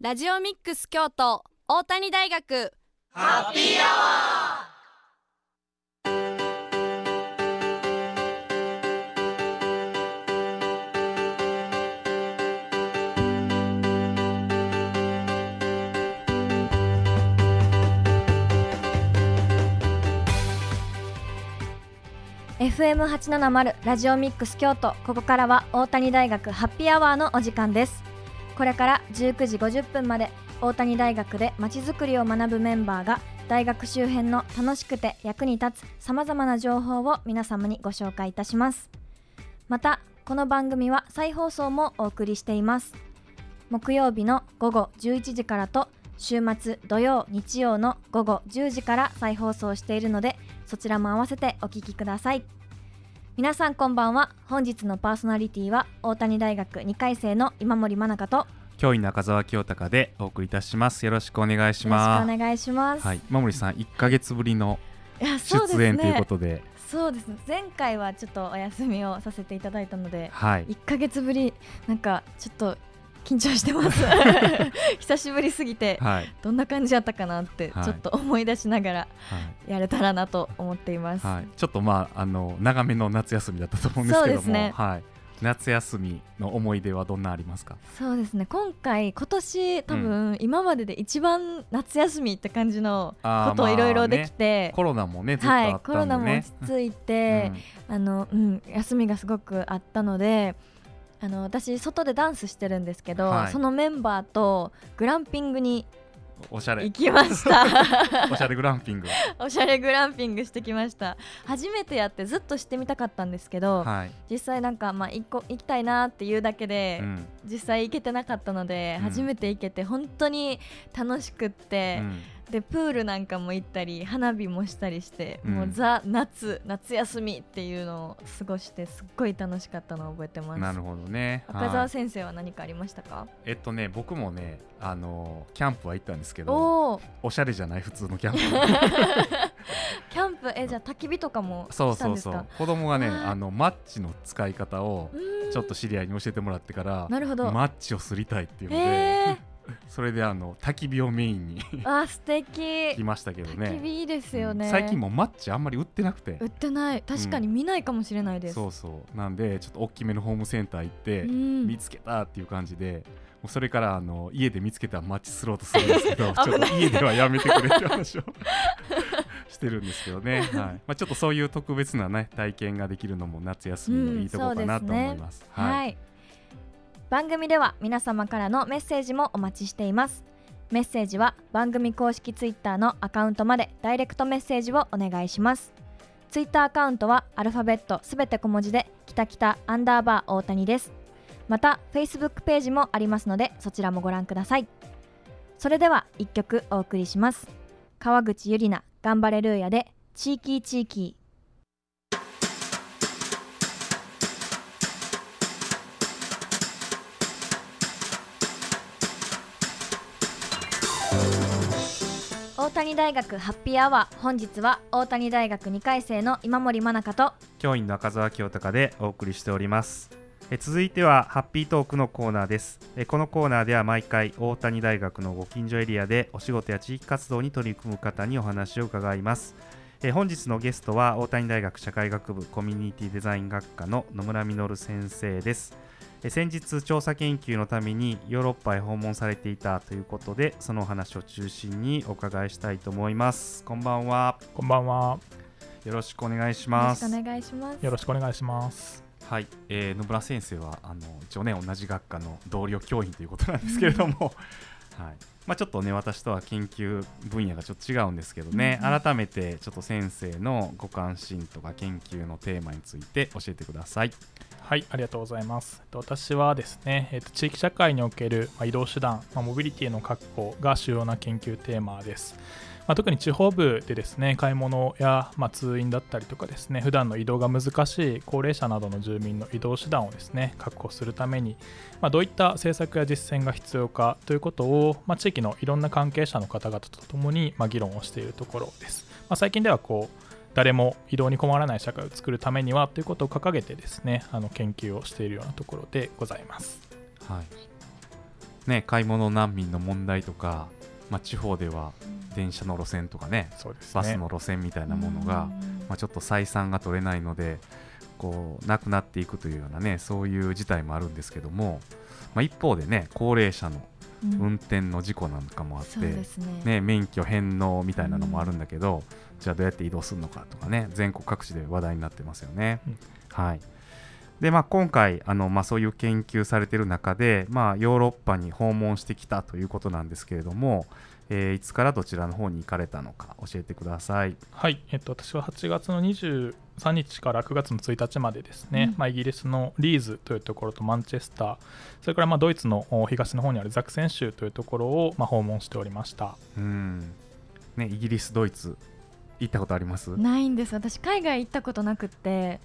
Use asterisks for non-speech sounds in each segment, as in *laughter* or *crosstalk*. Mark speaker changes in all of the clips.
Speaker 1: ラジオミックス京都大谷大学。
Speaker 2: ハッピーアワ
Speaker 3: ー FM870 ラジオミックス京都。ここからは大谷大学ハッピーアワーのお時間です。これから19時50分まで大谷大学でまちづくりを学ぶメンバーが大学周辺の楽しくて役に立つさまざまな情報を皆様にご紹介いたします。またこの番組は再放送もお送りしています。木曜日の午後11時からと週末土曜日曜の午後10時から再放送しているのでそちらも合わせてお聞きください。皆さんこんばんは。本日のパーソナリティは大谷大学2回生の今森真中と
Speaker 4: 教員中澤清隆でお送りいたします。よろしくお願いします。
Speaker 3: よろしくお願いします。
Speaker 4: はい。今森さん1ヶ月ぶりの出演ということで。
Speaker 3: そうですね。前回はちょっとお休みをさせていただいたので、
Speaker 4: はい、
Speaker 3: 1ヶ月ぶりなんかちょっと緊張してます。*laughs* 久しぶりすぎて、はい、どんな感じやったかなってちょっと思い出しながらやれたらなと思っています、
Speaker 4: はい、ちょっとまああの長めの夏休みだったと思うんですけども、ね、はい、夏休みの思い出はどんなありますか？
Speaker 3: そうですね。今回今年多分、今までで一番夏休みって感じのことをいろいろできて、ね、
Speaker 4: コロナもねね、
Speaker 3: はい、コロナも落ち着いて、うん、あのうん休みがすごくあったのであの私外でダンスしてるんですけど、はい、そのメンバーとグランピングに
Speaker 4: おしゃれ。
Speaker 3: 行きました。*laughs*
Speaker 4: おしゃれグランピング。
Speaker 3: おしゃれグランピングしてきました。初めてやってずっとしてみたかったんですけど、はい、実際なんかまあ行こ行きたいなっていうだけで、うん、実際行けてなかったので、うん、初めて行けて本当に楽しくって、うんでプールなんかも行ったり花火もしたりして、うん、もうザ夏夏休みっていうのを過ごしてすっごい楽しかったのを覚えてます。
Speaker 4: なるほどね。
Speaker 3: 赤澤先生は何かありましたか、
Speaker 4: えっとね僕もねあのキャンプは行ったんですけどおしゃれじゃない普通のキャンプ。*laughs*
Speaker 3: キャンプえじゃあ焚き火とかも
Speaker 4: そうそうそう。子供がねあのマッチの使い方をちょっと知り合いに教えてもらってから
Speaker 3: なるほど。
Speaker 4: マッチをすりたいっていうのでそれであの焚き火をメインに
Speaker 3: あ素敵。
Speaker 4: 来ましたけどね。
Speaker 3: 焚き火いいですよね、
Speaker 4: うん、最近もマッチあんまり売ってなくて。
Speaker 3: 売ってない。確かに見ないかもしれないです、
Speaker 4: うん、そうそう。なんでちょっと大きめのホームセンター行って、見つけたっていう感じでもうそれからあの家で見つけたらマッチすろうとするんですけど *laughs* ちょっと家ではやめてくれって話をしてるんですけどね、*laughs* はい。まあ、ちょっとそういう特別な、ね、体験ができるのも夏休みのいいところかなと思います。
Speaker 3: うん、すね、はい、はい番組では皆様からのメッセージもお待ちしています。メッセージは番組公式ツイッターのアカウントまでダイレクトメッセージをお願いします。ツイッターアカウントはアルファベットすべて小文字できたきたアンダーバー大谷です。また Facebook ページもありますのでそちらもご覧ください。それでは1曲お送りします。川口ゆりな頑張れルーヤでチーキー。谷大学ハッピーアワー。本日は大谷大学2回生の今森真中と
Speaker 4: 教員の赤澤清隆でお送りしております。え続いてはハッピートークのコーナーです。えこのコーナーでは毎回大谷大学のご近所エリアでお仕事や地域活動に取り組む方にお話を伺います。え本日のゲストは大谷大学社会学部コミュニティデザイン学科の野村実先生です。先日調査研究のためにヨーロッパへ訪問されていたということでそのお話を中心にお伺いしたいと思います。こんばんは。
Speaker 5: こんばんは。
Speaker 4: よろしくお願いします。
Speaker 3: よろしくお願いします。
Speaker 5: よろしくお願いします。
Speaker 4: はい、えー、野村先生はあの一応ね同じ学科の同僚教員ということなんですけれども、*laughs* はい。まあ、ちょっとね私とは研究分野がちょっと違うんですけどね、うん、改めてちょっと先生のご関心とか研究のテーマについて教えてください。
Speaker 5: はい、ありがとうございます。私はですね、えっと、地域社会における移動手段、ま、モビリティの確保が主要な研究テーマです。まあ、特に地方部でですね、買い物や、まあ、通院だったりとかですね、普段の移動が難しい高齢者などの住民の移動手段をですね、確保するために、まあ、どういった政策や実践が必要かということを、ま、地域のいろんな関係者の方々とともに、ま、議論をしているところです。ま、最近ではこう誰も移動に困らない社会を作るためにはということを掲げてですねあの研究をしているようなところでございます。
Speaker 4: はい。ね、買い物難民の問題とか、まあ、地方では電車の路線とかね
Speaker 5: そうですね。
Speaker 4: バスの路線みたいなものが、まあ、ちょっと採算が取れないのでこうなくなっていくというようなねそういう事態もあるんですけども、まあ、一方でね高齢者の
Speaker 3: うん
Speaker 4: 運転の事故なんかもあって、
Speaker 3: ね。
Speaker 4: ね、免許返納みたいなのもあるんだけど、じゃあどうやって移動するのかとかね全国各地で話題になってますよね。
Speaker 5: うん。
Speaker 4: はい。でまあ、今回あの、まあ、そういう研究されている中で、まあ、ヨーロッパに訪問してきたということなんですけれども、えーいつからどちらの方に行かれたのか教えてください。
Speaker 5: はい、えっと、私は8月の23日から9月の1日までですね、
Speaker 3: うん。
Speaker 5: まあ、イギリスのリーズというところとマンチェスター。それからまあドイツのお東の方にあるザクセン州というところをまあ訪問しておりました。
Speaker 4: うん。ね、イギリス、ドイツ行ったことあります？
Speaker 3: ないんです。私海外行ったことなくって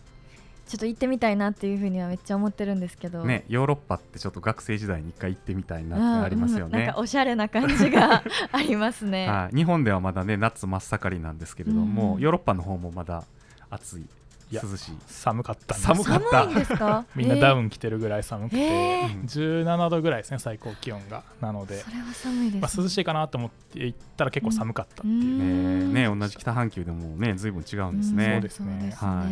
Speaker 3: ちょっと行ってみたいなっていうふうにはめっちゃ思ってるんですけど。
Speaker 4: ね、ヨーロッパってちょっと学生時代に一回行ってみたいなってありますよね。
Speaker 3: うんなんか。おしゃれな感じが *laughs* ありますね。
Speaker 4: はい、日本ではまだね夏真っ盛りなんですけれども、
Speaker 3: うん。
Speaker 4: ヨーロッパの方もまだ暑い涼しい。
Speaker 5: 寒かった
Speaker 4: 寒かった
Speaker 3: 寒いんですか？*laughs*
Speaker 5: みんなダウ
Speaker 3: ン、
Speaker 5: ン着てるぐらい寒くて、
Speaker 3: えー。
Speaker 4: うん。
Speaker 5: 17度ぐらいですね最高気温がなので。
Speaker 3: そ、れは寒いです、ね。
Speaker 5: まあ、涼しいかなと思って行ったら結構寒かったっていう、
Speaker 3: うん。
Speaker 4: ねね同じ北半球でもね随分違うんですね。
Speaker 5: そうですね
Speaker 3: そうですね。
Speaker 4: は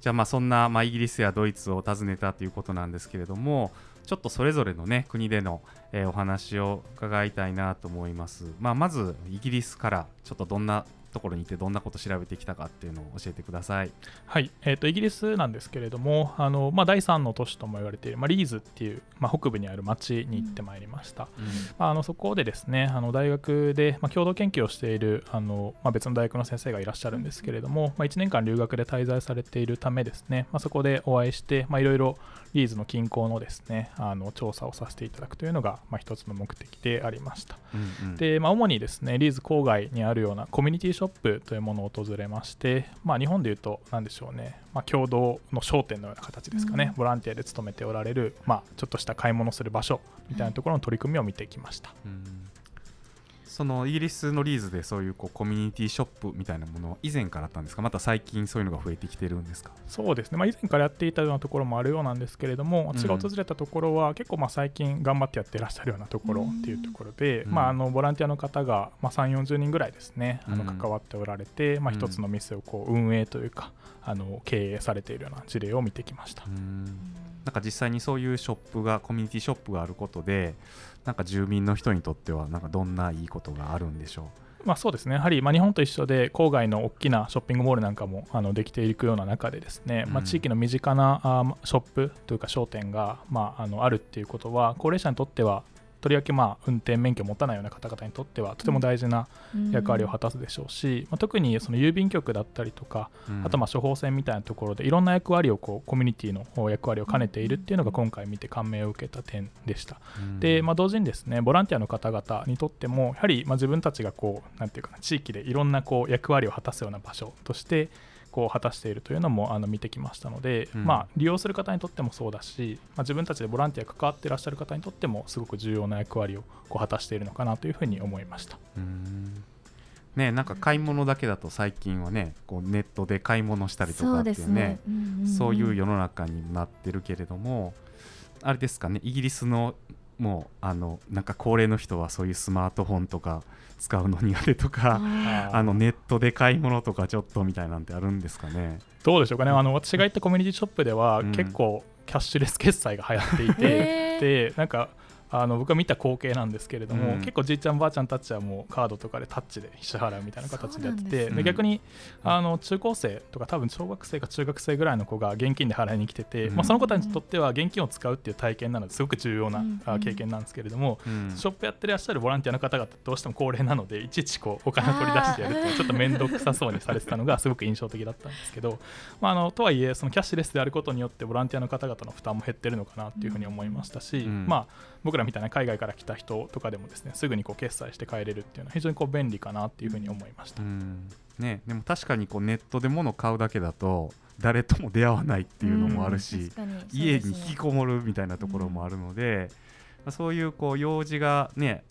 Speaker 4: じゃあまあそんな、まあ、イギリスやドイツを訪ねたということなんですけれどもちょっとそれぞれの、ね、国での、えーお話を伺いたいなと思います、まあ、まずイギリスからちょっとどんなところにいてどんなこと調べてきたかっていうのを教えてください。
Speaker 5: はい、えー、とイギリスなんですけれどもあの、まあ、第3の都市とも言われている、まあ、リーズっていう、まあ、北部にある町に行ってまいりました、まあ、あのそこでですねあの大学で、まあ、共同研究をしているあの、まあ、別の大学の先生がいらっしゃるんですけれども、まあ、1年間留学で滞在されているためですね、まあ、そこでお会いしてまあいろいろリーズの近郊のですねあの調査をさせていただくというのが、まあ、一つの目的でありました。
Speaker 4: うんうん。
Speaker 5: で、まあ、主にですねリーズ郊外にあるようなコミュニティショップというものを訪れまして、まあ、日本でいうと何でしょうね、まあ、共同の商店のような形ですかね、
Speaker 3: うん
Speaker 5: ボランティアで勤めておられる、まあ、ちょっとした買い物する場所みたいなところの取り組みを見てきました、
Speaker 4: うんそのイギリスのリーズでそういうこうコミュニティショップみたいなものは以前からあったんですか？また最近そういうのが増えてきてるんですか？
Speaker 5: そうですね、まあ、以前からやっていたようなところもあるようなんですけれども、私が訪れたところは結構まあ最近頑張ってやってらっしゃるようなところっていうところで、
Speaker 4: うん。
Speaker 5: まあ、あのボランティアの方がまあ3 4 0人ぐらいですねあの
Speaker 4: うん。
Speaker 5: 関わっておられて、まあ、
Speaker 4: うん。
Speaker 5: 一つの店をこう運営というかあの経営されているような事例を見てきました。
Speaker 4: うん。なんか実際にそういうショップがコミュニティショップがあることでなんか住民の人にとってはなんかどんないいことがあるんでしょ
Speaker 5: まあ、そうですね。やはりまあ日本と一緒で郊外の大きなショッピングモールなんかもあのできていくような中でですね、まあ、
Speaker 4: うん
Speaker 5: 地域の身近なあーショップというか商店が、まあ、あのあるっていうことは高齢者にとってはとりわけまあ運転免許を持たないような方々にとってはとても大事な役割を果たすでしょうし、まあ、特にその郵便局だったりとか
Speaker 4: う、うん
Speaker 5: あとまあ処方箋みたいなところでいろんな役割をこうコミュニティの役割を兼ねているっていうのが今回見て感銘を受けた点でした。
Speaker 4: うん。
Speaker 5: で、まあ、同時にですねボランティアの方々にとってもやはりまあ自分たちがこうなんていうかな地域でいろんなこう役割を果たすような場所としてこう果たしているというのもあの見てきましたので、
Speaker 4: うん。
Speaker 5: まあ、利用する方にとってもそうだし、まあ、自分たちでボランティア関わっていらっしゃる方にとってもすごく重要な役割をこう果たしているのかなというふうに思いました。
Speaker 4: うん。ねなんか買い物だけだと最近はねこうネットで買い物したりとかっていうねそういう世の中になってるけれどもあれですかねイギリスのもうあのなんか高齢の人はそういうスマートフォンとか使うの苦手とか
Speaker 3: あ
Speaker 4: あのネットで買い物とかちょっとみたいなんてあるんですかね。
Speaker 5: どうでしょうかね。あの私が行ったコミュニティショップでは
Speaker 4: うん。
Speaker 5: 結構キャッシュレス決済が流行っていて、*laughs* でなんかあの僕が見た光景なんですけれども、
Speaker 4: うん。
Speaker 5: 結構じいちゃんばあちゃんたちはもうカードとかでタッチで支払うみたいな形でやってて逆にあの中高生とか多分小学生か中学生ぐらいの子が現金で払いに来てて、
Speaker 4: うん。
Speaker 5: まあ、その子たちにとっては現金を使うっていう体験なのですごく重要な、経験なんですけれども、
Speaker 4: うん。
Speaker 5: ショップやってらっしゃるボランティアの方々どうしても高齢なのでいちいちこうお金を取り出してやるっていうちょっと面倒くさそうにされてたのがすごく印象的だったんですけど、まあ、あのとはいえそのキャッシュレスであることによってボランティアの方々の負担も減ってるのかなっていうふうに思いましたし、
Speaker 4: うん。
Speaker 5: まあ、僕らみたいな海外から来た人とかでもですねすぐにこう決済して帰れるっていうのは非常にこう便利かなっていうふうに思いました。
Speaker 4: うん。ね、でも確かにこうネットで物を買うだけだと誰とも出会わないっていうのもあるし、家に引きこもるみたいなところもあるので、まあそういうこう用事がね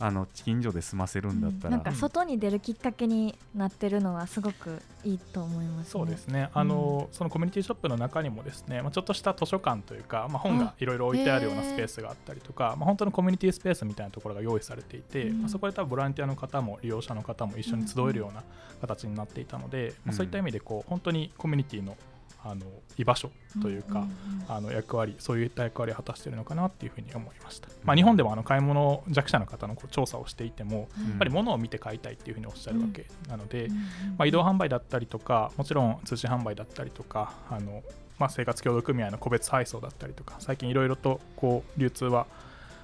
Speaker 4: あの近所で済ませるんだったら、
Speaker 3: なんか外に出るきっかけになってるのはすごくいいと思います、ね、
Speaker 5: そうですね。あの、そのコミュニティショップの中にもですね、まあ、ちょっとした図書館というか、まあ、本がいろいろ置いてあるようなスペースがあったりとか、まあ、本当のコミュニティスペースみたいなところが用意されていて、まあ、そこで多分ボランティアの方も利用者の方も一緒に集えるような形になっていたので、まあ、そういった意味でこう本当にコミュニティのあの居場所というか、あの役割そういった役割を果たしているのかなっていうふうに思いました、まあ、日本でもあの買い物弱者の方のこう調査をしていても、やっぱり物を見て買いたいっていうふうにおっしゃるわけなので、まあ、移動販売だったりとかもちろん通信販売だったりとかあの、まあ、生活協同組合の個別配送だったりとか最近いろいろとこう流通は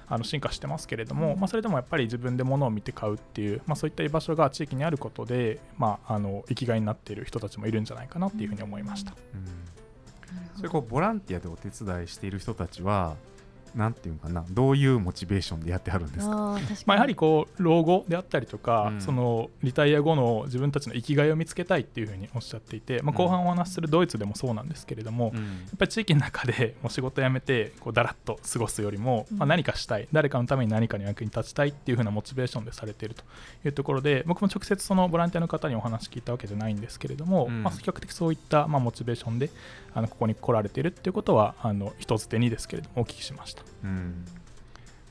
Speaker 5: あの進化してますけれども、まあ、それでもやっぱり自分で物を見て買うっていう、まあ、そういった居場所が地域にあることで、まあ、あの生きがいになっている人たちもいるんじゃないかなっていうふうに思いました。うん
Speaker 4: それこうボランティアでお手伝いしている人たちはなんていうかなどういうモチベーションでやってはるんですか？
Speaker 5: まあ、やはりこう老後であったりとか、うん、そのリタイア後の自分たちの生きがいを見つけたいっていうふうにおっしゃっていて、まあ、後半お話しするドイツでもそうなんですけれども、うん、やっぱり地域の中でもう仕事辞めてこうだらっと過ごすよりも、まあ、何かしたい誰かのために何かに役に立ちたいっていうふうなモチベーションでされているというところで僕も直接そのボランティアの方にお話聞いたわけじゃないんですけれども、うん、まあ、比較的そういったまあモチベーションであのここに来られているっていうことはあの一つ手にですけれどもお聞きしました。うん。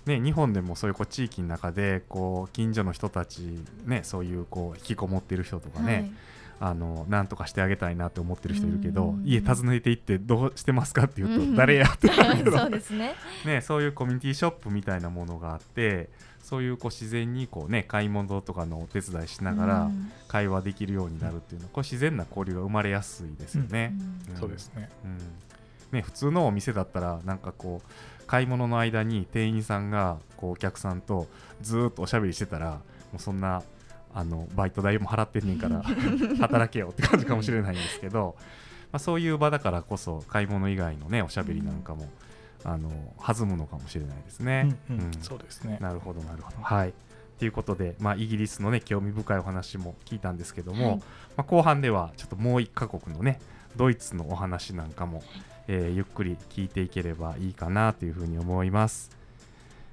Speaker 4: ね、日本でもそういうこう地域の中でこう近所の人たち、ね、そういうこう引きこもってる人とかね、はい、あのなんとかしてあげたいなって思ってる人いるけど家訪ねて行ってどうしてますかって言うと誰やってなるけど。*laughs* そうですね。*laughs* ねそういうコミュニティショップみたいなものがあってそういうこう自然にこう、ね、買い物とかのお手伝いしながら会話できるようになるっていうのはこう自然な交流が生まれやすいですよね。
Speaker 5: そうですね,、うん。
Speaker 4: ね普通のお店だったらなんかこう買い物の間に店員さんがこうお客さんとずっとおしゃべりしてたらもうそんなあのバイト代も払ってんねんから *laughs* 働けよって感じかもしれないんですけど、まあ、そういう場だからこそ買い物以外のねおしゃべりなんかも、あの弾むのかもしれないですね。
Speaker 5: うん、うん、そうですね。
Speaker 4: なるほどなるほど。はい。ということで、まあ、イギリスのね興味深いお話も聞いたんですけども、はい、まあ、後半ではちょっともう一カ国のねドイツのお話なんかもえー、ゆっくり聞いていければいいかなというふうに思います。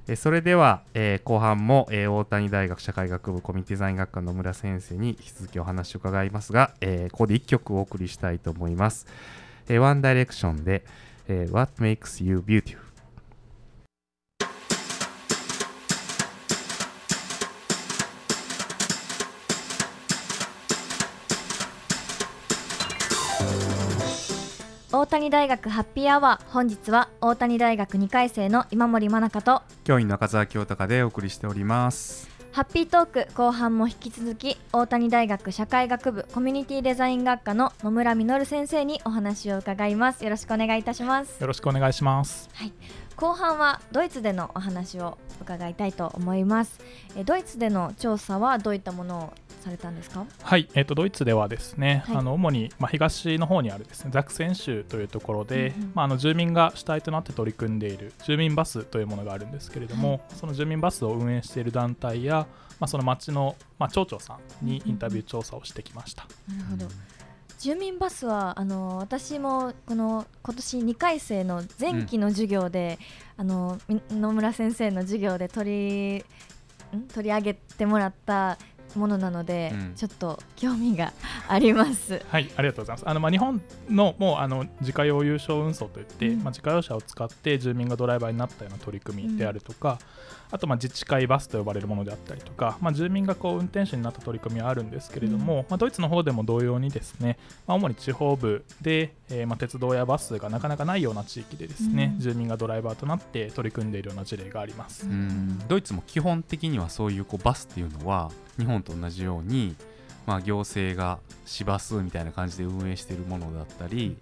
Speaker 4: えー、それでは、えー、後半も、え大谷大学社会学部コミュニティデザイン学科の村先生に引き続きお話を伺いますが、えここで1曲お送りしたいと思います。えー、ワンダイレクションで、え What Makes You Beautiful
Speaker 3: 大谷大学ハッピーアワー本日は大谷大学2回生の今森真中と
Speaker 4: 教員の中澤清隆でお送りしております。
Speaker 3: ハッピートーク後半も引き続き大谷大学社会学部コミュニティデザイン学科の野村実先生にお話を伺います。よろしくお願いいたします。
Speaker 5: よろしくお願いします。
Speaker 3: はい。後半はドイツでのお話を伺いたいと思います。えドイツでの調査はどういったものをされたんですか？
Speaker 5: はい、えーと、ドイツではですね、はい、あの主に、まあ、東の方にあるですねザクセン州というところで、うんうん、まあ、あの住民が主体となって取り組んでいる住民バスというものがあるんですけれども、はい、その住民バスを運営している団体や、まあ、その町の、まあ、町長さんにインタビュー調査をしてきました。
Speaker 3: うんうん、なるほど。住民バスはあの私もこの今年2回生の前期の授業で、うん、あの野村先生の授業で取り取り上げてもらったものなので、うん、ちょっと興味があります。*laughs*
Speaker 5: はい、ありがとうございます。あのまあ日本のもうあの自家用有償運送といって、うん、まあ自家用車を使って住民がドライバーになったような取り組みであるとか、あとまあ自治会バスと呼ばれるものであったりとか、まあ、住民がこう運転手になった取り組みはあるんですけれども、うん、まあ、ドイツの方でも同様にですね、まあ、主に地方部で、えー、まあ鉄道やバスがなかなかないような地域でですね、うん、住民がドライバーとなって取り組んでいるような事例があります。
Speaker 4: ドイツも基本的にはそういうこうバスっていうのは日本と同じように、まあ、行政が市バスみたいな感じで運営しているものだったり、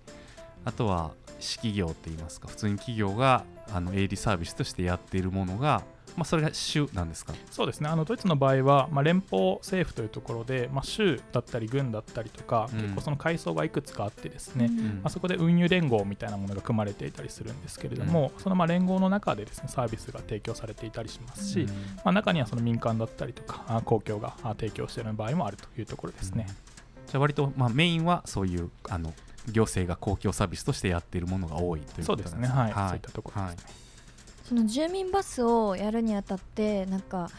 Speaker 4: あとは私企業って言いますか普通に企業があの営利サービスとしてやっているものがまあ、それが州なんですか？
Speaker 5: そうですね。あのドイツの場合は、まあ、連邦政府というところで、まあ、州だったり軍だったりとか、うん、結構その階層がいくつかあってですね、うん、まあ、そこで運輸連合みたいなものが組まれていたりするんですけれども、うん、そのまあ連合の中でですねサービスが提供されていたりしますし、まあ、中にはその民間だったりとか公共が提供している場合もあるというところですね。
Speaker 4: じゃあ割と、まあ、メインはそういうあの行政が公共サービスとしてやっているものが多いということですね。そうですね、
Speaker 5: はい、そういったところですね。はい
Speaker 3: その住民バスをやるにあたってなんか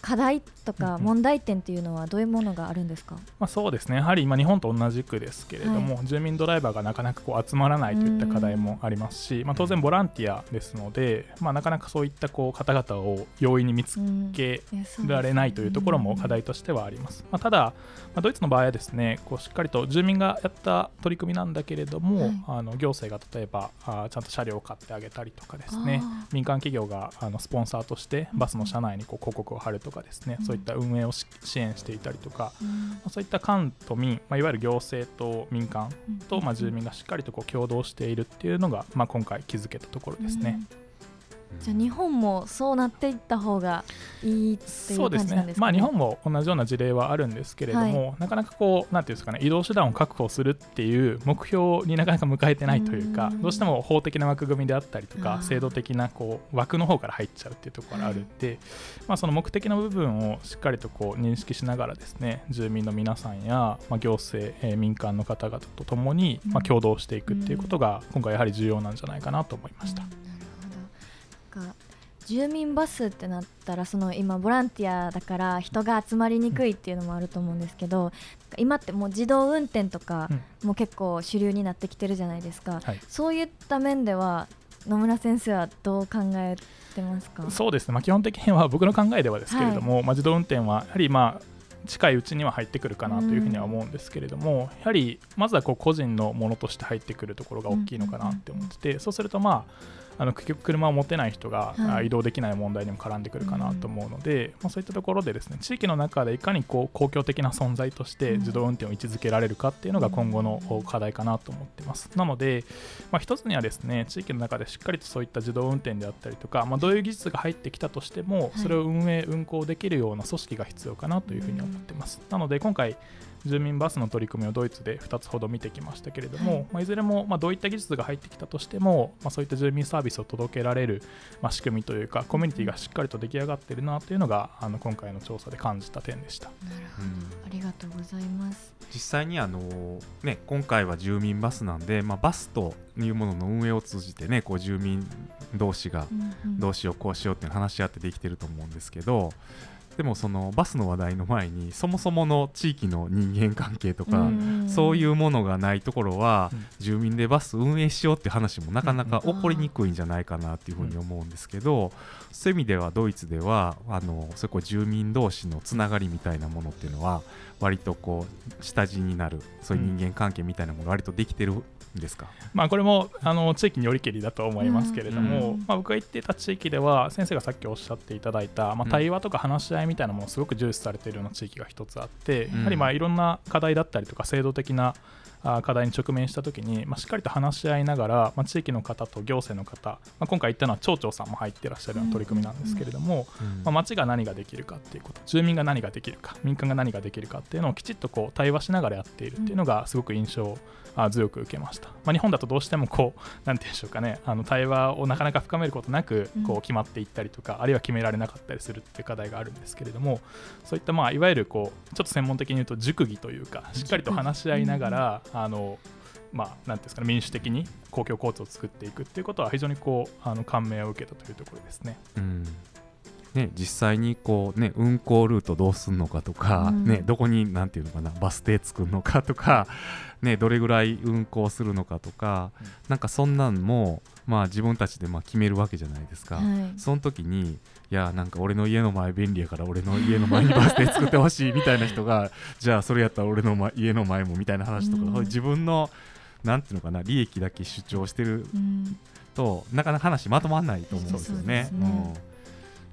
Speaker 3: 課題とか問題点っていうのはどういうものがあるんですか、
Speaker 5: まあ、そうですね。やはり今日本と同じくですけれども、はい、住民ドライバーがなかなかこう集まらないといった課題もありますし、まあ、当然ボランティアですので、まあ、なかなかそういったこう方々を容易に見つけられないというところも課題としてはあります。まあ、ただ、まあ、ドイツの場合はですねこうしっかりと住民がやった取り組みなんだけれども、はい、あの行政が例えばあちゃんと車両を買ってあげたりとかですね民間企業があのスポンサーとしてバスの車内にこう広告を貼るとかですね、うん、そういった運営を支援していたりとか、うん、まあ、そういった官と民、まあ、いわゆる行政と民間と、まあ、住民がしっかりとこう共同しているっていうのが、まあ、今回気づけたところですね。
Speaker 3: うんじゃあ日本もそうなっていった方がいいっていう感じなんですか、ね、
Speaker 5: まあ、日本も同じような事例はあるんですけれども、はい、なかなかこうなんていうんですかね移動手段を確保するっていう目標になかなか迎えてないというかどうしても法的な枠組みであったりとか制度的なこう枠の方から入っちゃうっていうところがあるんで、はい、まあ、その目的の部分をしっかりとこう認識しながらですね住民の皆さんや、まあ、行政、えー、民間の方々とともに、まあ、共同していくっていうことが今回やはり重要なんじゃないかなと思いました。
Speaker 3: か住民バスってなったらその今ボランティアだから人が集まりにくいっていうのもあると思うんですけど今ってもう自動運転とかも結構主流になってきてるじゃないですか、はい、そういった面では野村先生はどう考えてますか？
Speaker 5: そうですね、まあ、基本的には僕の考えではですけれども、はい、まあ、自動運転はやはりまあ近いうちには入ってくるかなというふうには思うんですけれども、やはりまずはこう個人のものとして入ってくるところが大きいのかなって思ってて、そうするとまああの結局車を持てない人が、はい、移動できない問題にも絡んでくるかなと思うので、まあ、そういったところでですね地域の中でいかにこう公共的な存在として自動運転を位置づけられるかっていうのが今後の課題かなと思ってます。なので、まあ、一つにはですね地域の中でしっかりとそういった自動運転であったりとか、まあ、どういう技術が入ってきたとしてもそれを運営運行できるような組織が必要かなというふうに思ってます。なので今回住民バスの取り組みをドイツで2つほど見てきましたけれども、はい。まあ、いずれもまあどういった技術が入ってきたとしても、まあ、そういった住民サービスを届けられる、まあ、仕組みというかコミュニティがしっかりと出来上がっているなというのがあの今回の調査で感じた点でした。なる
Speaker 3: ほど、ありがとうございます。
Speaker 4: 実際にあの、ね、今回は住民バスなんで、まあ、バスというものの運営を通じてねこう住民同士がどうしようこうしようっていう話し合ってできてると思うんですけど、でもそのバスの話題の前にそもそもの地域の人間関係とかそういうものがないところは住民でバス運営しようって話もなかなか起こりにくいんじゃないかなっていうふうに思うんですけどそういう意味ではドイツではあのそこ住民同士のつながりみたいなものっていうのは割とこう下地になるそういう人間関係みたいなものが割とできてるですか、
Speaker 5: まあ、これもあの地域によりけりだと思いますけれども、うん、まあ、僕が言っていた地域では先生がさっきおっしゃっていただいた、まあ、対話とか話し合いみたいなものをすごく重視されているような地域が一つあって、うん、やはりまあいろんな課題だったりとか制度的な課題に直面したときに、まあ、しっかりと話し合いながら、まあ、地域の方と行政の方、まあ、今回言ったのは町長さんも入ってらっしゃるような取り組みなんですけれども、まあ、町が何ができるかっていうこと住民が何ができるか民間が何ができるかっていうのをきちっとこう対話しながらやっているっていうのがすごく印象強く受けました、まあ、日本だとどうしてもこう *laughs* 何て言うんでしょうかねあの対話をなかなか深めることなくこう決まっていったりとか、あるいは決められなかったりするっていう課題があるんですけれどもそういったまあいわゆるこうちょっと専門的に言うと熟議というかしっかりと話し合いながら、あのまあ、なんですかね民主的に公共交通を作っていくっていうことは非常にこうあの感銘を受けたというところですね。
Speaker 4: うん。ね、実際にこう、ね、運行ルートどうするのかとか、うん、ね、どこになんていうのかなバス停作るのかとか、ね、どれぐらい運行するのかとか、うん、なんかそんなんも、まあ、自分たちでまあ決めるわけじゃないですか、はい、その時にいやなんか俺の家の前便利やから俺の家の前にバス停作ってほしいみたいな人が *laughs* じゃあそれやったら俺の家の前もみたいな話とか、うん、自分のなんていうのかな利益だけ主張してると、なかなか話まとまらないと思うんですよね。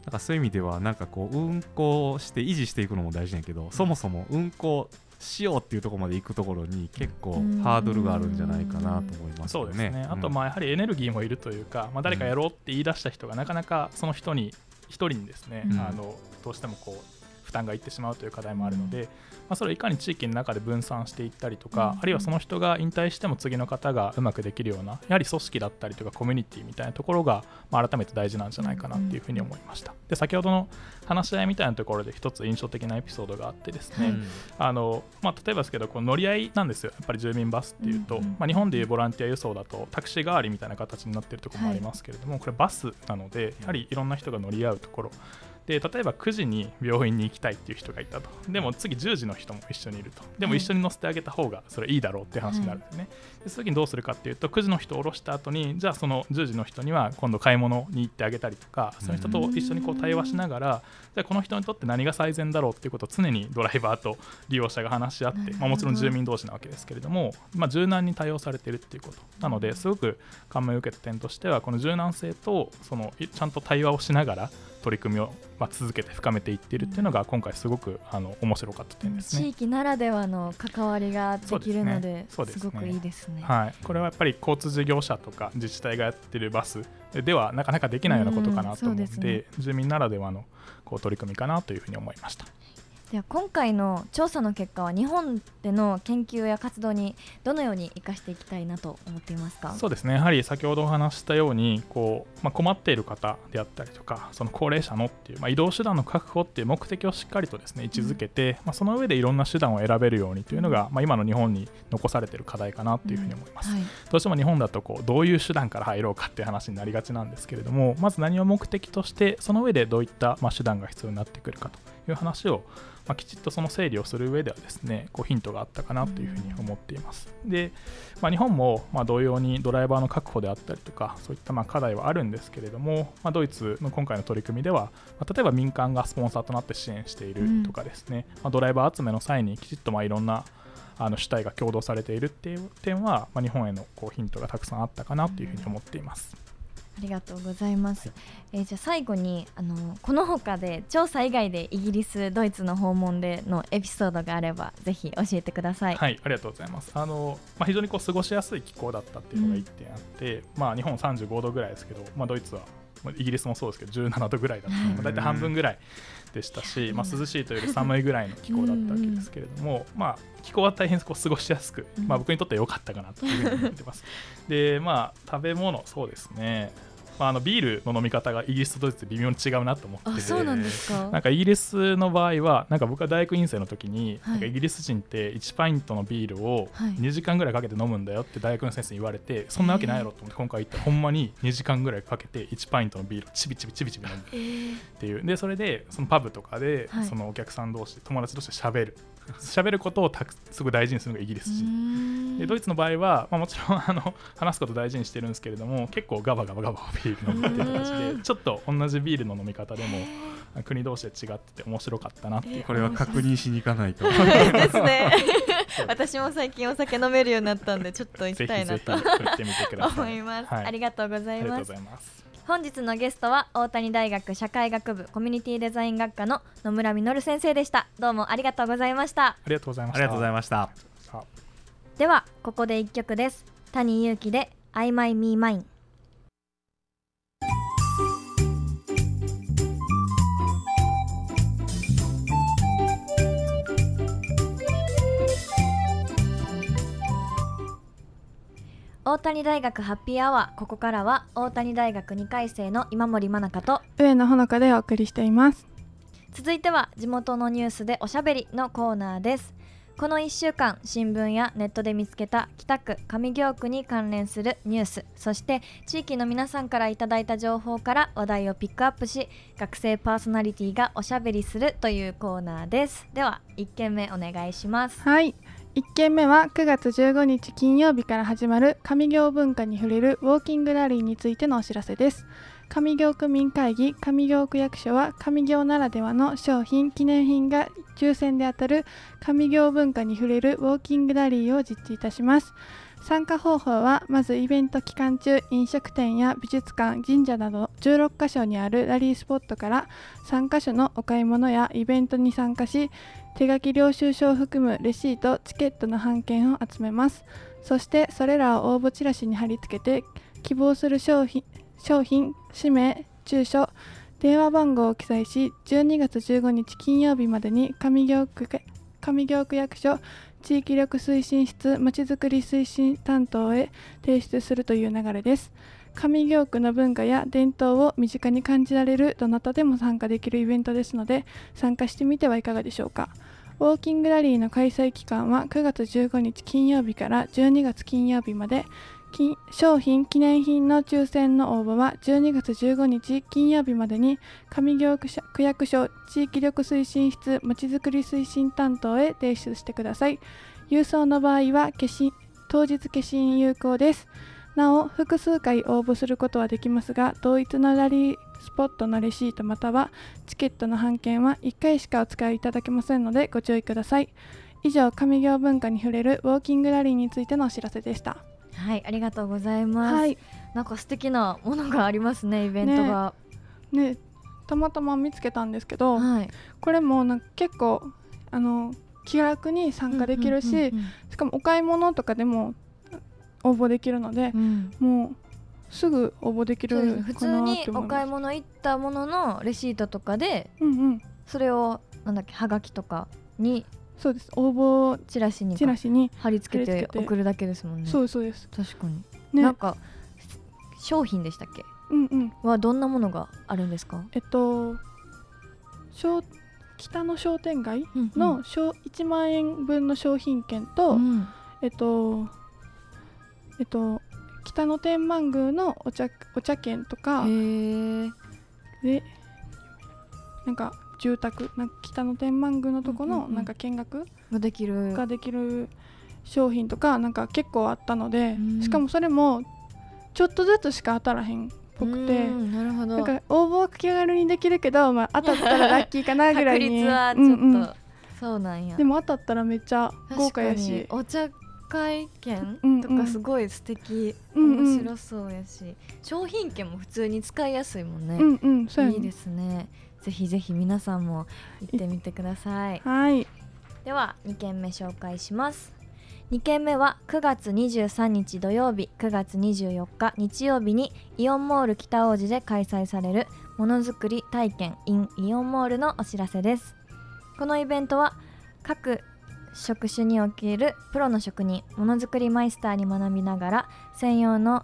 Speaker 4: なんかそういう意味ではなんかこう運行して維持していくのも大事やけどそもそも運行しようっていうところまで行くところに結構ハードルがあるんじゃないかなと思います、ね、
Speaker 5: そうですね、あとまあやはりエネルギーもいるというか、まあ、誰かやろうって言い出した人がなかなかその人に一人にですね、あのどうしてもこう負担がいってしまうという課題もあるので、まあ、それをいかに地域の中で分散していったりとか、うん、あるいはその人が引退しても次の方がうまくできるようなやはり組織だったりとかコミュニティみたいなところが、まあ、改めて大事なんじゃないかなっていうふうに思いました。で先ほどの話し合いみたいなところで一つ印象的なエピソードがあってですね、あのまあ、例えばですけどこの乗り合いなんですよ。やっぱり住民バスっていうと、まあ、日本でいうボランティア輸送だとタクシー代わりみたいな形になっているところもありますけれども、これバスなのでやはりいろんな人が乗り合うところで例えば9時に病院に行きたいっていう人がいたと。でも次10時の人も一緒にいると。でも一緒に乗せてあげた方がそれいいだろうっていう話になるんですね、その時にどうするかっていうと9時の人を降ろした後にじゃあその10時の人には今度買い物に行ってあげたりとかその人と一緒にこう対話しながらじゃあこの人にとって何が最善だろうっていうことを常にドライバーと利用者が話し合って、まあ、もちろん住民同士なわけですけれども、まあ、柔軟に対応されているっていうこと。なのですごく感銘を受けた点としてはこの柔軟性とそのちゃんと対話をしながら取り組みを、まあ、続けて深めていっているっていうのが今回すごくあの面白かった点ですね。
Speaker 3: 地域ならではの関わりができるので、すごくいいですね、
Speaker 5: はい、これはやっぱり交通事業者とか自治体がやってるバスではなかなかできないようなことかなと思うのでね、住民ならではのこう取り組みかなというふうに思いました。
Speaker 3: では今回の調査の結果は日本での研究や活動にどのように生かしていきたいなと思っていますか？
Speaker 5: そうですね。やはり先ほどお話したようにこう、まあ、困っている方であったりとかその高齢者のっていう、まあ、移動手段の確保っていう目的をしっかりとですね位置づけて、うん、まあ、その上でいろんな手段を選べるようにというのが、まあ、今の日本に残されている課題かなというふうに思います、うん。はい、どうしても日本だとこうどういう手段から入ろうかっていう話になりがちなんですけれどもまず何を目的としてその上でどういった、まあ、手段が必要になってくるかという話をまあ、きちっとその整理をする上ではですねこうヒントがあったかなというふうに思っています。で、まあ、日本もま同様にドライバーの確保であったりとかそういったま課題はあるんですけれども、まあ、ドイツの今回の取り組みでは、ま例えば民間がスポンサーとなって支援しているとかですね、まドライバー集めの際にきちっとまいろんなあの主体が共同されているっていう点は、ま日本へのこうヒントがたくさんあったかなというふうに思っています。
Speaker 3: ありがとうございます。はい、えー、じゃあ最後にあのこの他で調査以外でイギリスドイツの訪問でのエピソードがあればぜひ教えてください。
Speaker 5: はいありがとうございます。あのまあ非常にこう過ごしやすい気候だったっていうのが一点あって、うん、まあ日本35度ぐらいですけど、まあドイツはイギリスもそうですけど17度ぐらいだったので、大体半分ぐらいでしたし、まあ、涼しいというより寒いぐらいの気候だったわけですけれども、まあ、気候は大変こう過ごしやすく、まあ、僕にとっては良かったかなというふうに思ってます。でまあ食べ物そうですねまあ、あのビールの飲み方がイギリスとドイツ微妙に違うなと思ってて。
Speaker 3: そうなんですか。
Speaker 5: なんかイギリスの場合はなんか僕は大学院生の時に、はい、なんかイギリス人って1パイントのビールを2時間ぐらいかけて飲むんだよって大学の先生に言われて、そんなわけないやろと思って今回行ったらほんまに2時間ぐらいかけて1パイントのビールをちびちびちびちび飲む。っていう。でそれでそのパブとかでそのお客さん同士友達同士で喋る喋ることをたくすごい大事にするのがイギリス人。でドイツの場合は、まあ、もちろんあの話すこと大事にしてるんですけれども結構ガバガバガバビール飲むっていう形でちょっと同じビールの飲み方でも国同士で違ってて面白かったなっていう
Speaker 4: これは確認しに行かないと
Speaker 3: ですね私も最近お酒飲めるようになったんでちょっと行きたいなと思います、はい、ありがとうございます本日のゲストは大谷大学社会学部コミュニティデザイン学科の野村実先生でした。どうもありがとうございました。あ
Speaker 5: りがとうございました。
Speaker 4: ありがとうございました。
Speaker 3: ではここで一曲です。谷祐希で I My Me Mine 大谷大学ハッピーアワーここからは大谷大学2回生の今森真中と
Speaker 6: 上野ほのかでお送りしています。
Speaker 3: 続いては地元のニュースでおしゃべりのコーナーです。この1週間新聞やネットで見つけた北区上京区に関連するニュースそして地域の皆さんからいただいた情報から話題をピックアップし学生パーソナリティがおしゃべりするというコーナーです。では1件目お願いします。
Speaker 6: はい1件目は9月15日金曜日から始まる上行文化に触れるウォーキングラリーについてのお知らせです。上行区民会議上行区役所は上行ならではの商品記念品が抽選で当たる上行文化に触れるウォーキングラリーを実施いたします。参加方法はまずイベント期間中飲食店や美術館神社など16カ所にあるラリースポットから3カ所のお買い物やイベントに参加し手書き領収書を含むレシートチケットの半券を集めます。そしてそれらを応募チラシに貼り付けて希望する商品商品氏名住所電話番号を記載し12月15日金曜日までに上京区上京区役所地域力推進室まちづくり推進担当へ提出するという流れです。上京区の文化や伝統を身近に感じられるどなたでも参加できるイベントですので参加してみてはいかがでしょうか。ウォーキングラリーの開催期間は9月15日金曜日から12月金曜日まで。商品記念品の抽選の応募は12月15日金曜日までに上京区役所地域力推進室まちづくり推進担当へ提出してください。郵送の場合は当日消印有効です。なお複数回応募することはできますが同一のラリースポットのレシートまたはチケットの半券は1回しかお使いいただけませんのでご注意ください。以上上行文化に触れるウォーキングラリーについてのお知らせでした。
Speaker 3: はいありがとうございます、
Speaker 6: はい。
Speaker 3: なんか素敵なものがありますねイベントが、
Speaker 6: ねたまたま見つけたんですけど
Speaker 3: はい。
Speaker 6: これもなんか結構あの気楽に参加できるし、しかもお買い物とかでも応募できるので
Speaker 3: うんう、ん。
Speaker 6: もうすぐ応募できる
Speaker 3: 普通
Speaker 6: かな
Speaker 3: にお
Speaker 6: って思います。
Speaker 3: 買い物行ったもののレシートとかで
Speaker 6: うんうん。
Speaker 3: それをなんだっけはがきとかに
Speaker 6: そうです。応募
Speaker 3: チラシに
Speaker 6: チラシに、
Speaker 3: 貼り付けて送るだけですもんね。
Speaker 6: そうですそうです。
Speaker 3: 確かに、
Speaker 6: ね。
Speaker 3: なんか商品でしたっけ？
Speaker 6: うんうん。
Speaker 3: はどんなものがあるんですか？
Speaker 6: えっと商北の商店街の商1万円分の商品券と、
Speaker 3: うん。
Speaker 6: えっとえっと北の天満宮のお茶お茶券とかでなんか住宅なんか北の天満宮のとこのなんか見学
Speaker 3: ができる。
Speaker 6: ができる商品とかなんか結構あったので、
Speaker 3: うん。
Speaker 6: しかもそれもちょっとずつしか当たらへんっぽくて。
Speaker 3: うんなるほど。
Speaker 6: なんか応募は気軽にできるけど、まあ、当たったらラッキーかなぐらい
Speaker 3: 確
Speaker 6: に *laughs*
Speaker 3: 率はちょっと、
Speaker 6: うんうん。
Speaker 3: そうなんや。
Speaker 6: でも当たったらめっちゃ豪華やし。
Speaker 3: お茶会券とかすごい素敵、
Speaker 6: うんうん。
Speaker 3: 面白そうやし商品券も普通に使いやすいもんね、
Speaker 6: うんうん
Speaker 3: いいですね。ぜひぜひ皆さんも行ってみてください。
Speaker 6: はい。
Speaker 3: では2件目紹介します。2件目は9月23日土曜日9月24日日曜日にイオンモール北王子で開催されるものづくり体験 in イオンモールのお知らせです。このイベントは各職種におけるプロの職人ものづくりマイスターに学びながら専用の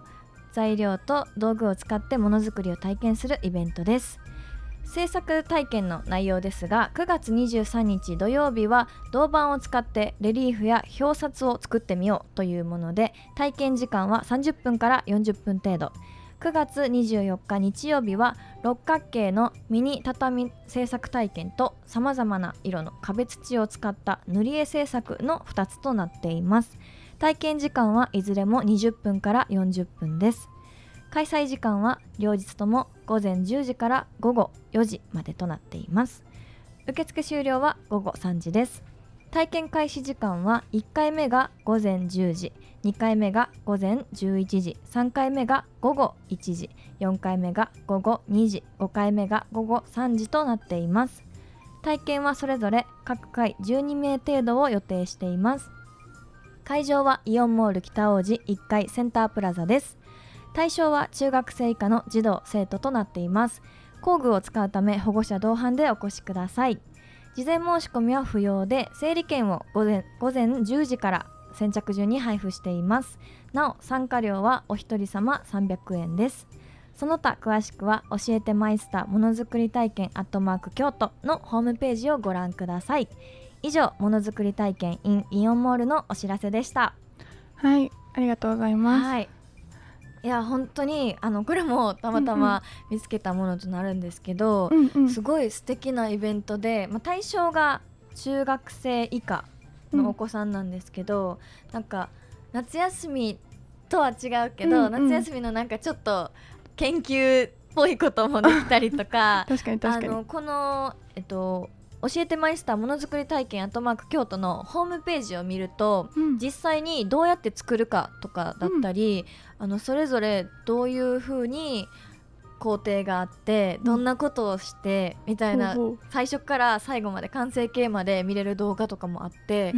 Speaker 3: 材料と道具を使ってものづくりを体験するイベントです。制作体験の内容ですが9月23日土曜日は銅板を使ってレリーフや表札を作ってみようというもので体験時間は30分から40分程度。9月24日日曜日は六角形のミニ畳制作体験とさまざまな色の壁土を使った塗り絵制作の2つとなっています。体験時間はいずれも20分から40分です。開催時間は両日とも午前10時から午後4時までとなっています。受付終了は午後3時です。体験開始時間は1回目が午前10時2回目が午前11時3回目が午後1時4回目が午後2時5回目が午後3時となっています。体験はそれぞれ各回12名程度を予定しています。会場はイオンモール北王子1階センタープラザです。対象は中学生以下の児童生徒となっています。工具を使うため保護者同伴でお越しください。事前申し込みは不要で整理券を午前午前10時から先着順に配布しています。なお参加料はお一人様300円です。その他詳しくは教えてマイスターものづくり体験アットマーク京都のホームページをご覧ください。以上ものづくり体験 in イオンモールのお知らせでした。
Speaker 6: はいありがとうございます、
Speaker 3: はいいや本当にあのこれもたまたま見つけたものとなるんですけど、
Speaker 6: うんうん。
Speaker 3: すごい素敵なイベントで、まあ、対象が中学生以下のお子さんなんですけど、なんか夏休みとは違うけど、
Speaker 6: うんうん。
Speaker 3: 夏休みのなんかちょっと研究っぽいこともできたりとか *laughs*
Speaker 6: 確かに確かに。
Speaker 3: あのこの、えっと、教えてマイスターものづくり体験アットマーク京都のホームページを見ると
Speaker 6: うん。
Speaker 3: 実際にどうやって作るかとかだったり、あのそれぞれどういう風に工程があってどんなことをしてみたいな、
Speaker 6: ほうほ
Speaker 3: 最初から最後まで完成形まで見れる動画とかもあって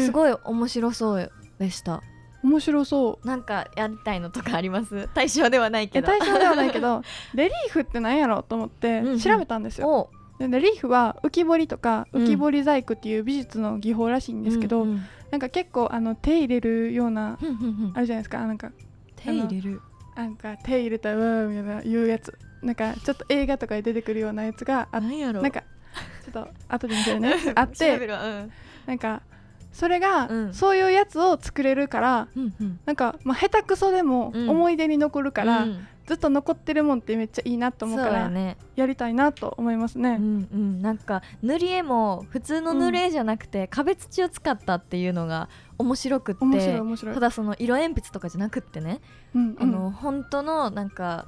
Speaker 3: すごい面白そうでした。
Speaker 6: 面白そう。
Speaker 3: なんかやりたいのとかあります？対象ではないけど。
Speaker 6: 対象ではないけど *laughs* レリーフって何やろうと思って
Speaker 3: うんうん。
Speaker 6: 調べたんですよ、
Speaker 3: お
Speaker 6: でレリーフは浮き彫りとか
Speaker 3: うん。
Speaker 6: 浮き彫り細工っていう美術の技法らしいんですけど、
Speaker 3: うんうん
Speaker 6: なんか結構あの手入れるような
Speaker 3: ふんふんふん。
Speaker 6: あるじゃないですか。なんか
Speaker 3: 手入れる？
Speaker 6: なんか手入れたわーみたいないうやつ。なんかちょっと映画とかで出てくるようなやつがあ
Speaker 3: 何やろ？
Speaker 6: なんかちょっと後で見せるね。*laughs* あって
Speaker 3: う。ん。
Speaker 6: なんかそれが、
Speaker 3: うん。
Speaker 6: そういうやつを作れるから
Speaker 3: うんうん。
Speaker 6: なんか、まあ、下手くそでも
Speaker 3: うん。
Speaker 6: 思い出に残るから、
Speaker 3: うん
Speaker 6: ずっと残ってるもんってめっちゃいいなと思うから
Speaker 3: ね。
Speaker 6: やりたいなと思いますね。
Speaker 3: うんうん、なんか塗り絵も普通の塗り絵じゃなくて、壁土を使ったっていうのが面白くって。ただその色鉛筆とかじゃなくってね、
Speaker 6: うんうん。
Speaker 3: あの本当のなんか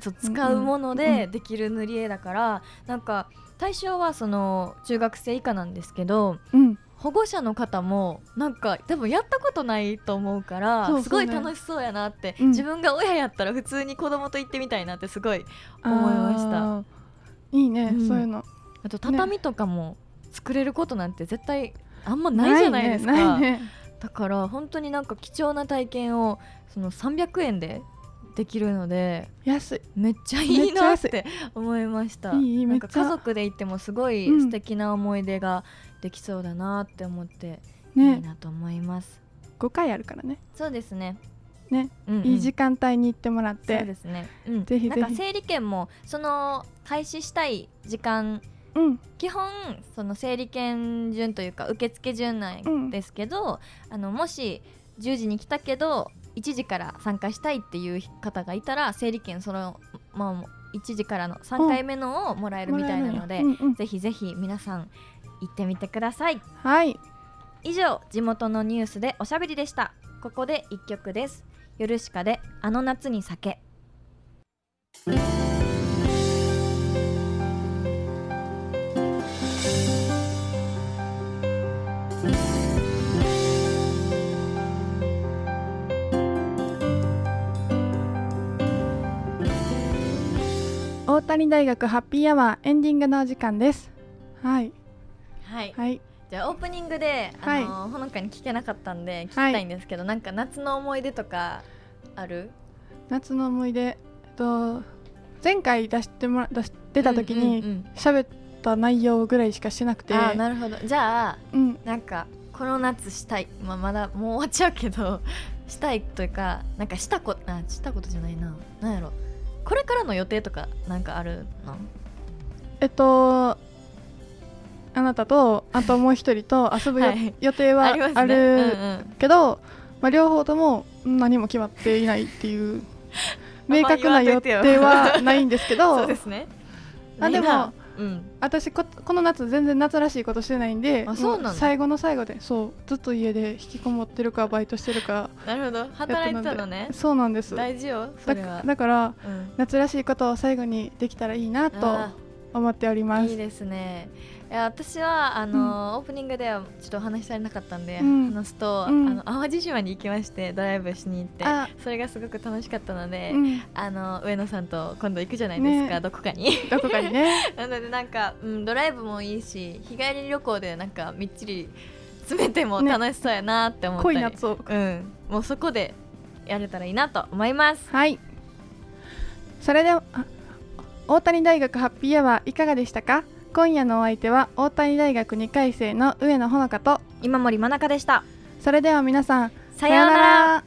Speaker 3: そう
Speaker 6: うん
Speaker 3: 使うもの
Speaker 6: うん
Speaker 3: で
Speaker 6: うん。
Speaker 3: できる塗り絵だから、なんか対象はその中学生以下なんですけど
Speaker 6: うん
Speaker 3: 保護者の方もなんか多分やったことないと思うからすごい楽しそうやなって、
Speaker 6: うん。
Speaker 3: 自分が親やったら普通に子供と行ってみたいなってすごい思いました。
Speaker 6: いいね、
Speaker 3: うん。
Speaker 6: そういうの。
Speaker 3: あと畳とかも作れることなんて絶対あんまないじゃないですか、
Speaker 6: ね。ね。
Speaker 3: だから本当になんか貴重な体験をその300円でできるので
Speaker 6: 安い。
Speaker 3: めっちゃいいなって思いました。なんか家族で行ってもすごい
Speaker 6: うん。
Speaker 3: 素敵な思い出ができそうだなって思って、いい
Speaker 6: ね
Speaker 3: なと思います。
Speaker 6: 5回あるからね。
Speaker 3: そうですね。
Speaker 6: ね、
Speaker 3: うんうん。
Speaker 6: いい時間帯に行ってもらっ
Speaker 3: そう
Speaker 6: て
Speaker 3: ですね、うん、
Speaker 6: ぜひぜひ。
Speaker 3: なんか整理券もその開始したい時間
Speaker 6: うん。
Speaker 3: 基本その整理券順というか受付順なんですけど、あのもし10時に来たけど1時から参加したいっていう方がいたら整理券その、まあ、1時からの3回目のをもらえるみたいなので、
Speaker 6: うんうん。
Speaker 3: ぜひぜひ皆さん行ってみてください。
Speaker 6: はい。
Speaker 3: 以上地元のニュースでおしゃべりでした。ここで1曲です。ヨルシカであの夏に酒。
Speaker 6: 大谷大学ハッピーアワーエンディングのお時間です。はい
Speaker 3: はい。
Speaker 6: はい。
Speaker 3: じゃあオープニングで、
Speaker 6: はい。
Speaker 3: あのほのかに聞けなかったんで聞きたいんですけど、なんか夏の思い出とかある？
Speaker 6: 夏の思い出えっと前回出してもら出し出た時に
Speaker 3: うんうんうん
Speaker 6: 喋った内容ぐらいしかしてなくて、
Speaker 3: あーなるほど。じゃあ
Speaker 6: うん。
Speaker 3: なんかこの夏したい、まあ、まだもう終わっちゃうけど *laughs* したいというかなんかしたこあしたことじゃないな。なんやろ。これからの予定とかなんかあるの？
Speaker 6: えっとあなたとあともう一人と遊ぶよ、
Speaker 3: はい
Speaker 6: 予定はある
Speaker 3: うんうん。
Speaker 6: けど、まあ、両方とも何も決まっていないっていう *laughs* 明確な予定はないんですけど。*laughs*
Speaker 3: そうですね。
Speaker 6: あでも
Speaker 3: うん。
Speaker 6: 私ここの夏全然夏らしいことしてないんで最後の最後でそうずっと家で引きこもってるかバイトしてるか
Speaker 3: なるほど。働いてたのね。
Speaker 6: そうなんです。だ
Speaker 3: 大事よそれは。
Speaker 6: だから
Speaker 3: うん。
Speaker 6: 夏らしいことを最後にできたらいいなと
Speaker 3: あ
Speaker 6: 思っております。
Speaker 3: いいですね。いや私はあの、オープニングではちょっとお話しされなかったんで、
Speaker 6: うん。
Speaker 3: 話すと、
Speaker 6: うん。
Speaker 3: あの淡路島に行きましてドライブしに行って
Speaker 6: あ。
Speaker 3: それがすごく楽しかったので、
Speaker 6: うん。
Speaker 3: あの上野さんと今度行くじゃないですか、
Speaker 6: ね。
Speaker 3: どこかに。
Speaker 6: どこかにね。*laughs*
Speaker 3: なのでなんか、うん、ドライブもいいし日帰り旅行でなんかみっちり詰めても
Speaker 6: ね。
Speaker 3: 楽しそうやなって思ったり、
Speaker 6: 濃い夏を。
Speaker 3: うん、もうそこでやれたらいいなと思います。
Speaker 6: はい。それではあ大谷大学ハッピーアワーいかがでしたか？今夜のお相手は大谷大学2回生の上野ほのかと
Speaker 3: 今森真中でした。
Speaker 6: それでは皆さん
Speaker 3: さようなら。
Speaker 6: ら